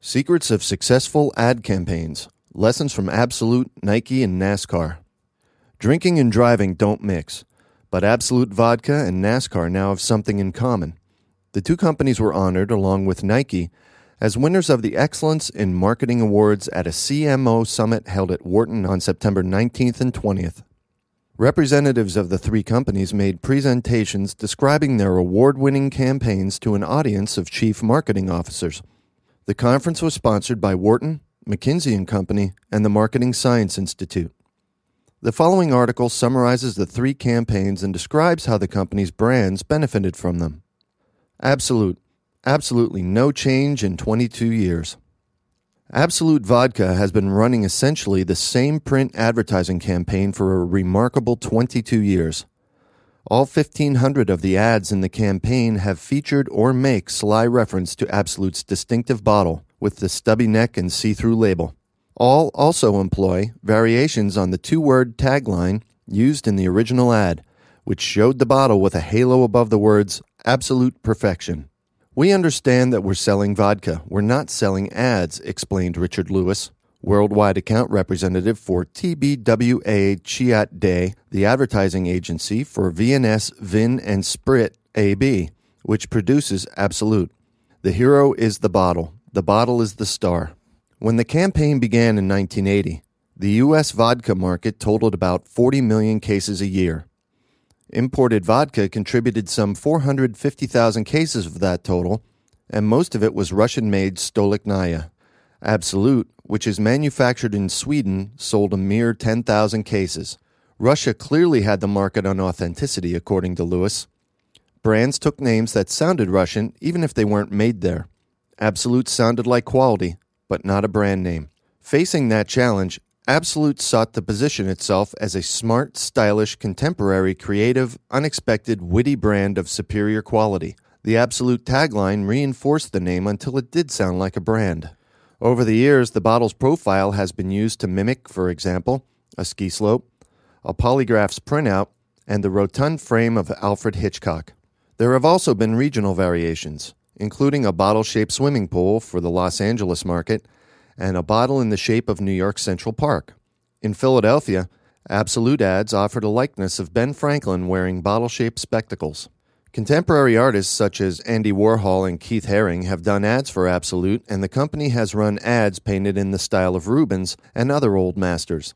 Secrets of Successful Ad Campaigns Lessons from Absolut, Nike, and NASCAR. Drinking and driving don't mix, but Absolut Vodka and NASCAR now have something in common. The two companies were honored, along with Nike, as winners of the Excellence in Marketing Awards at a CMO summit held at Wharton on September 19th and 20th. Representatives of the three companies made presentations describing their award winning campaigns to an audience of chief marketing officers. The conference was sponsored by Wharton, McKinsey and Company, and the Marketing Science Institute. The following article summarizes the three campaigns and describes how the company's brands benefited from them. Absolut. Absolutely no change in 22 years. Absolut Vodka has been running essentially the same print advertising campaign for a remarkable 22 years. All 1,500 of the ads in the campaign have featured or make sly reference to Absolut's distinctive bottle with the stubby neck and see through label. All also employ variations on the two word tagline used in the original ad, which showed the bottle with a halo above the words Absolut Perfection. We understand that we're selling vodka. We're not selling ads, explained Richard Lewis worldwide account representative for TBWA Chiat Day, the advertising agency for V&S Vin and Sprit AB, which produces Absolut. The hero is the bottle. The bottle is the star. When the campaign began in 1980, the U.S. vodka market totaled about 40 million cases a year. Imported vodka contributed some 450,000 cases of that total, and most of it was Russian made Stolichnaya. Absolut, which is manufactured in Sweden, sold a mere 10,000 cases. Russia clearly had the market on authenticity, according to Lewis. Brands took names that sounded Russian even if they weren't made there. Absolut sounded like quality, but not a brand name. Facing that challenge, Absolut sought to position itself as a smart, stylish, contemporary, creative, unexpected, witty brand of superior quality. The Absolut tagline reinforced the name until it did sound like a brand. Over the years, the bottle's profile has been used to mimic, for example, a ski slope, a polygraph's printout, and the rotund frame of Alfred Hitchcock. There have also been regional variations, including a bottle shaped swimming pool for the Los Angeles market and a bottle in the shape of New York Central Park. In Philadelphia, Absolut ads offered a likeness of Ben Franklin wearing bottle shaped spectacles. Contemporary artists such as Andy Warhol and Keith Haring have done ads for Absolut, and the company has run ads painted in the style of Rubens and other old masters.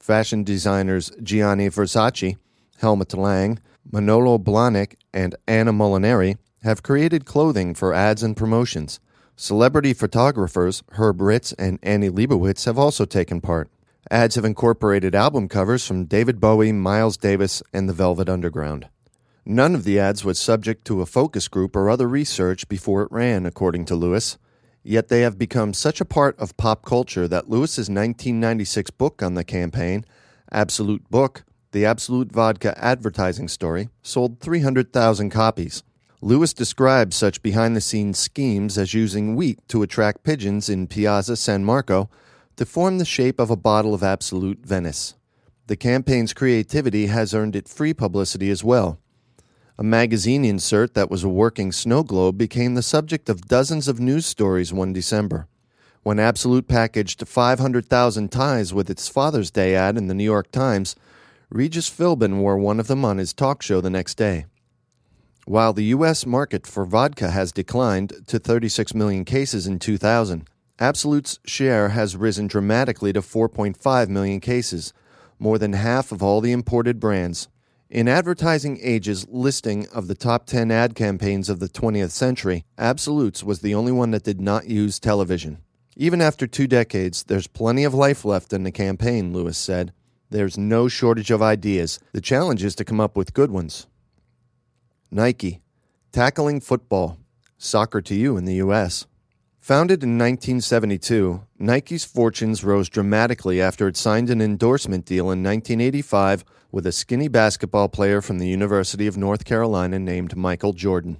Fashion designers Gianni Versace, Helmut Lang, Manolo Blahnik, and Anna Molinari have created clothing for ads and promotions. Celebrity photographers Herb Ritts and Annie Leibovitz have also taken part. Ads have incorporated album covers from David Bowie, Miles Davis, and the Velvet Underground. None of the ads was subject to a focus group or other research before it ran, according to Lewis. Yet they have become such a part of pop culture that Lewis's 1996 book on the campaign, Absolut Book, the Absolut Vodka advertising story, sold 300,000 copies. Lewis describes such behind the scenes schemes as using wheat to attract pigeons in Piazza San Marco to form the shape of a bottle of Absolut Venice. The campaign's creativity has earned it free publicity as well. A magazine insert that was a working snow globe became the subject of dozens of news stories one December. When Absolut packaged 500,000 ties with its Father's Day ad in the New York Times, Regis Philbin wore one of them on his talk show the next day. While the U.S. market for vodka has declined to 36 million cases in 2000, Absolut's share has risen dramatically to 4.5 million cases, more than half of all the imported brands. In Advertising Age's listing of the top 10 ad campaigns of the 20th century, Absolut's was the only one that did not use television. Even after two decades, there's plenty of life left in the campaign, Lewis said. There's no shortage of ideas. The challenge is to come up with good ones. Nike, tackling football, soccer to you in the U.S. Founded in 1972, Nike's fortunes rose dramatically after it signed an endorsement deal in 1985 with a skinny basketball player from the University of North Carolina named Michael Jordan.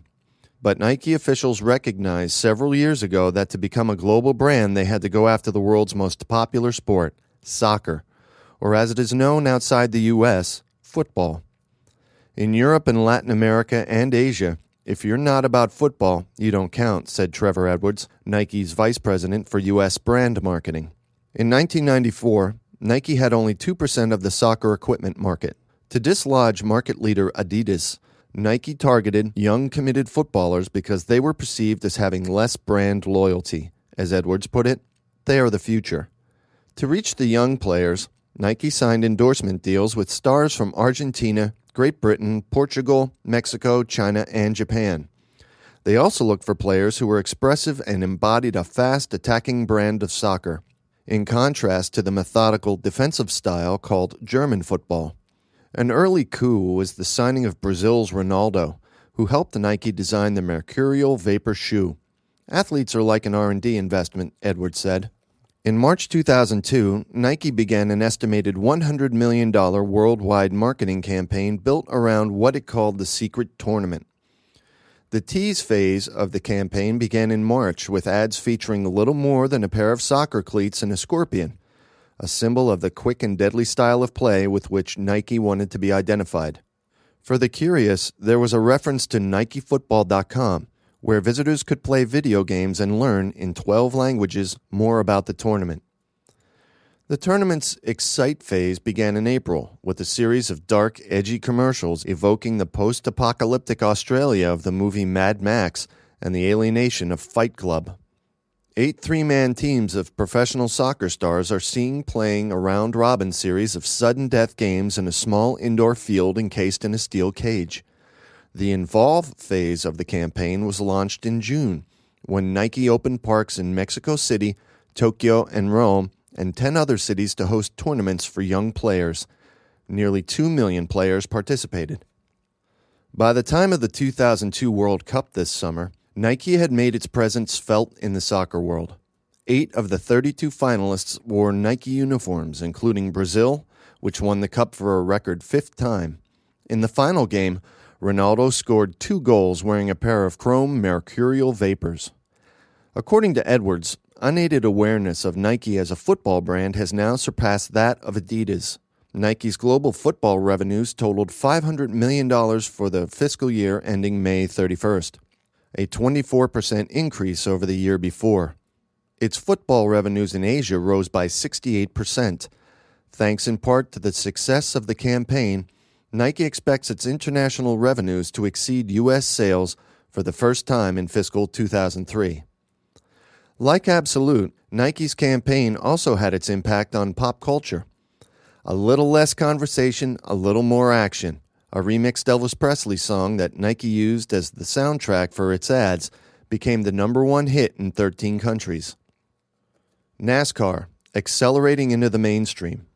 But Nike officials recognized several years ago that to become a global brand, they had to go after the world's most popular sport, soccer, or as it is known outside the U.S., football. In Europe and Latin America and Asia, If you're not about football, you don't count, said Trevor Edwards, Nike's vice president for U.S. brand marketing. In 1994, Nike had only 2% of the soccer equipment market. To dislodge market leader Adidas, Nike targeted young committed footballers because they were perceived as having less brand loyalty. As Edwards put it, they are the future. To reach the young players, Nike signed endorsement deals with stars from Argentina, Great Britain, Portugal, Mexico, China, and Japan. They also looked for players who were expressive and embodied a fast attacking brand of soccer, in contrast to the methodical defensive style called German football. An early coup was the signing of Brazil's Ronaldo, who helped Nike design the Mercurial Vapor shoe. Athletes are like an R&D investment, Edwards said. In March 2002, Nike began an estimated $100 million worldwide marketing campaign built around what it called the Secret Tournament. The tease phase of the campaign began in March with ads featuring little more than a pair of soccer cleats and a scorpion, a symbol of the quick and deadly style of play with which Nike wanted to be identified. For the curious, there was a reference to NikeFootball.com where visitors could play video games and learn in 12 languages more about the tournament. The tournament's Excite phase began in April with a series of dark, edgy commercials evoking the post apocalyptic Australia of the movie Mad Max and the alienation of Fight Club. Eight three man teams of professional soccer stars are seen playing a round robin series of sudden death games in a small indoor field encased in a steel cage. The Involve phase of the campaign was launched in June when Nike opened parks in Mexico City, Tokyo, and Rome, and 10 other cities to host tournaments for young players. Nearly 2 million players participated. By the time of the 2002 World Cup this summer, Nike had made its presence felt in the soccer world. Eight of the 32 finalists wore Nike uniforms, including Brazil, which won the cup for a record fifth time. In the final game, Ronaldo scored two goals wearing a pair of chrome mercurial vapors. According to Edwards, unaided awareness of Nike as a football brand has now surpassed that of Adidas. Nike's global football revenues totaled $500 million for the fiscal year ending May 31st, a 24% increase over the year before. Its football revenues in Asia rose by 68%, thanks in part to the success of the campaign Nike expects its international revenues to exceed U.S. sales for the first time in fiscal 2003. Like Absolut, Nike's campaign also had its impact on pop culture. A little less conversation, a little more action. A remixed Elvis Presley song that Nike used as the soundtrack for its ads became the number one hit in 13 countries. NASCAR, accelerating into the mainstream.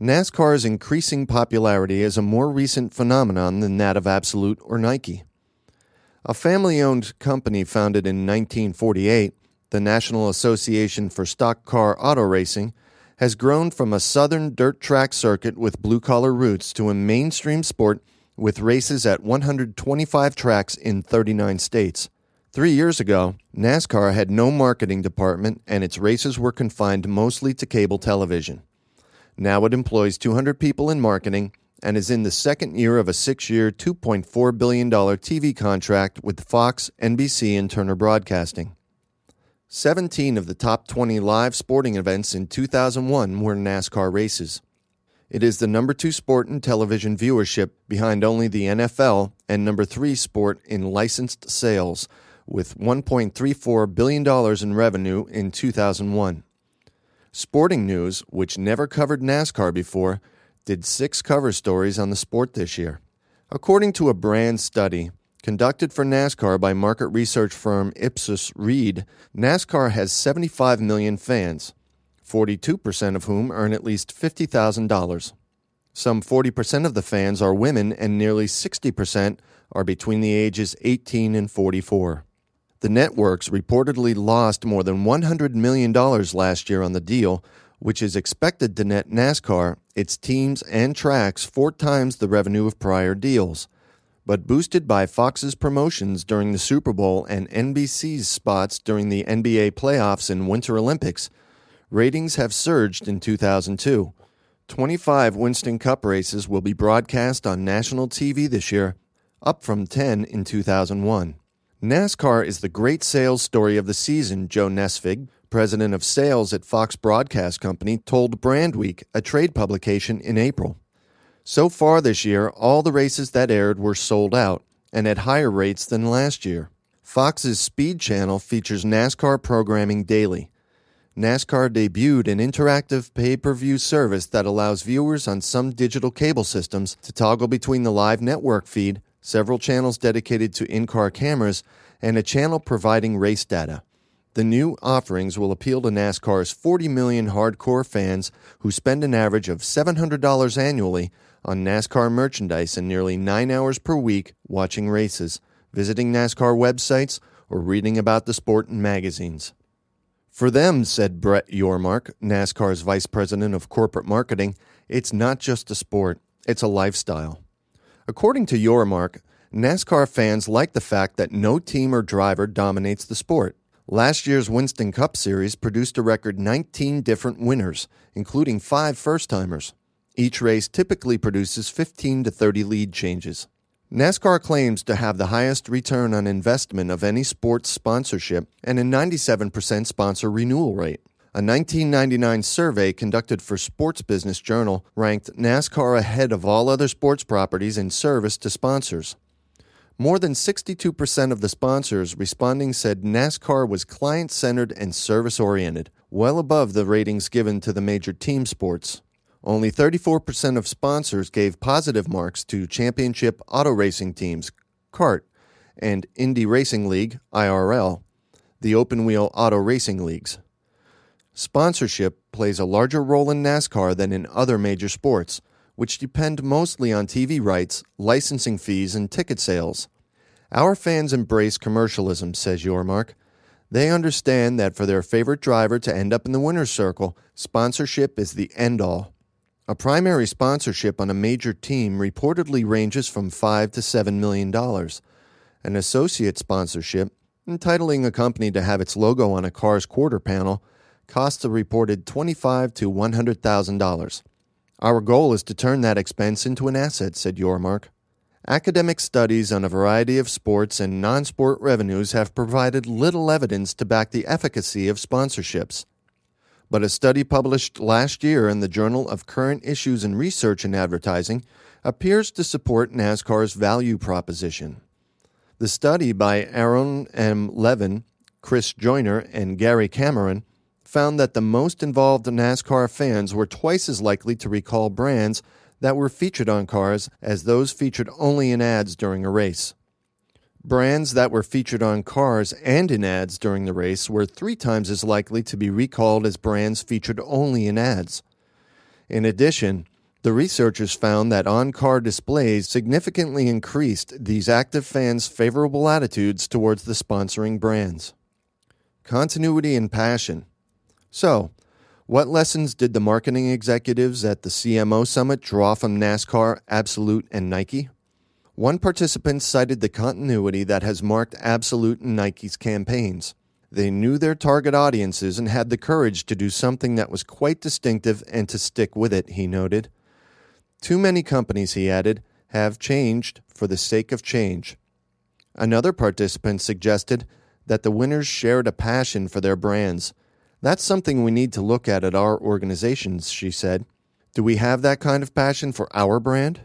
NASCAR's increasing popularity is a more recent phenomenon than that of Absolut or Nike. A family owned company founded in 1948, the National Association for Stock Car Auto Racing, has grown from a southern dirt track circuit with blue collar roots to a mainstream sport with races at 125 tracks in 39 states. Three years ago, NASCAR had no marketing department and its races were confined mostly to cable television. Now it employs 200 people in marketing and is in the second year of a six year, $2.4 billion TV contract with Fox, NBC, and Turner Broadcasting. 17 of the top 20 live sporting events in 2001 were NASCAR races. It is the number two sport in television viewership behind only the NFL and number three sport in licensed sales, with $1.34 billion in revenue in 2001. Sporting News, which never covered NASCAR before, did six cover stories on the sport this year. According to a brand study conducted for NASCAR by market research firm Ipsos Reid, NASCAR has 75 million fans, 42% of whom earn at least $50,000. Some 40% of the fans are women, and nearly 60% are between the ages 18 and 44. The networks reportedly lost more than $100 million last year on the deal, which is expected to net NASCAR, its teams, and tracks four times the revenue of prior deals. But boosted by Fox's promotions during the Super Bowl and NBC's spots during the NBA playoffs and Winter Olympics, ratings have surged in 2002. 25 Winston Cup races will be broadcast on national TV this year, up from 10 in 2001. NASCAR is the great sales story of the season, Joe Nesvig, president of sales at Fox Broadcast Company, told Brandweek, a trade publication, in April. So far this year, all the races that aired were sold out and at higher rates than last year. Fox's Speed Channel features NASCAR programming daily. NASCAR debuted an interactive pay per view service that allows viewers on some digital cable systems to toggle between the live network feed, several channels dedicated to in car cameras, and a channel providing race data. The new offerings will appeal to NASCAR's 40 million hardcore fans who spend an average of $700 annually on NASCAR merchandise and nearly nine hours per week watching races, visiting NASCAR websites, or reading about the sport in magazines. For them, said Brett Yormark, NASCAR's vice president of corporate marketing, it's not just a sport, it's a lifestyle. According to Yormark, NASCAR fans like the fact that no team or driver dominates the sport. Last year's Winston Cup Series produced a record 19 different winners, including five first timers. Each race typically produces 15 to 30 lead changes. NASCAR claims to have the highest return on investment of any sports sponsorship and a 97% sponsor renewal rate. A 1999 survey conducted for Sports Business Journal ranked NASCAR ahead of all other sports properties in service to sponsors. More than 62% of the sponsors responding said NASCAR was client centered and service oriented, well above the ratings given to the major team sports. Only 34% of sponsors gave positive marks to championship auto racing teams, CART, and Indy Racing League, IRL, the open wheel auto racing leagues. Sponsorship plays a larger role in NASCAR than in other major sports which depend mostly on TV rights, licensing fees, and ticket sales. Our fans embrace commercialism, says Yormark. They understand that for their favorite driver to end up in the winner's circle, sponsorship is the end all. A primary sponsorship on a major team reportedly ranges from 5 to 7 million dollars. An associate sponsorship, entitling a company to have its logo on a car's quarter panel, costs a reported 25 to 100,000 dollars. Our goal is to turn that expense into an asset, said Yormark. Academic studies on a variety of sports and non sport revenues have provided little evidence to back the efficacy of sponsorships. But a study published last year in the Journal of Current Issues in Research and Advertising appears to support NASCAR's value proposition. The study by Aaron M. Levin, Chris Joyner, and Gary Cameron found that the most involved NASCAR fans were twice as likely to recall brands that were featured on cars as those featured only in ads during a race. Brands that were featured on cars and in ads during the race were three times as likely to be recalled as brands featured only in ads. In addition, the researchers found that on car displays significantly increased these active fans' favorable attitudes towards the sponsoring brands. Continuity and passion. So, what lessons did the marketing executives at the CMO Summit draw from NASCAR, Absolut, and Nike? One participant cited the continuity that has marked Absolut and Nike's campaigns. They knew their target audiences and had the courage to do something that was quite distinctive and to stick with it, he noted. Too many companies, he added, have changed for the sake of change. Another participant suggested that the winners shared a passion for their brands that's something we need to look at at our organizations, she said. Do we have that kind of passion for our brand?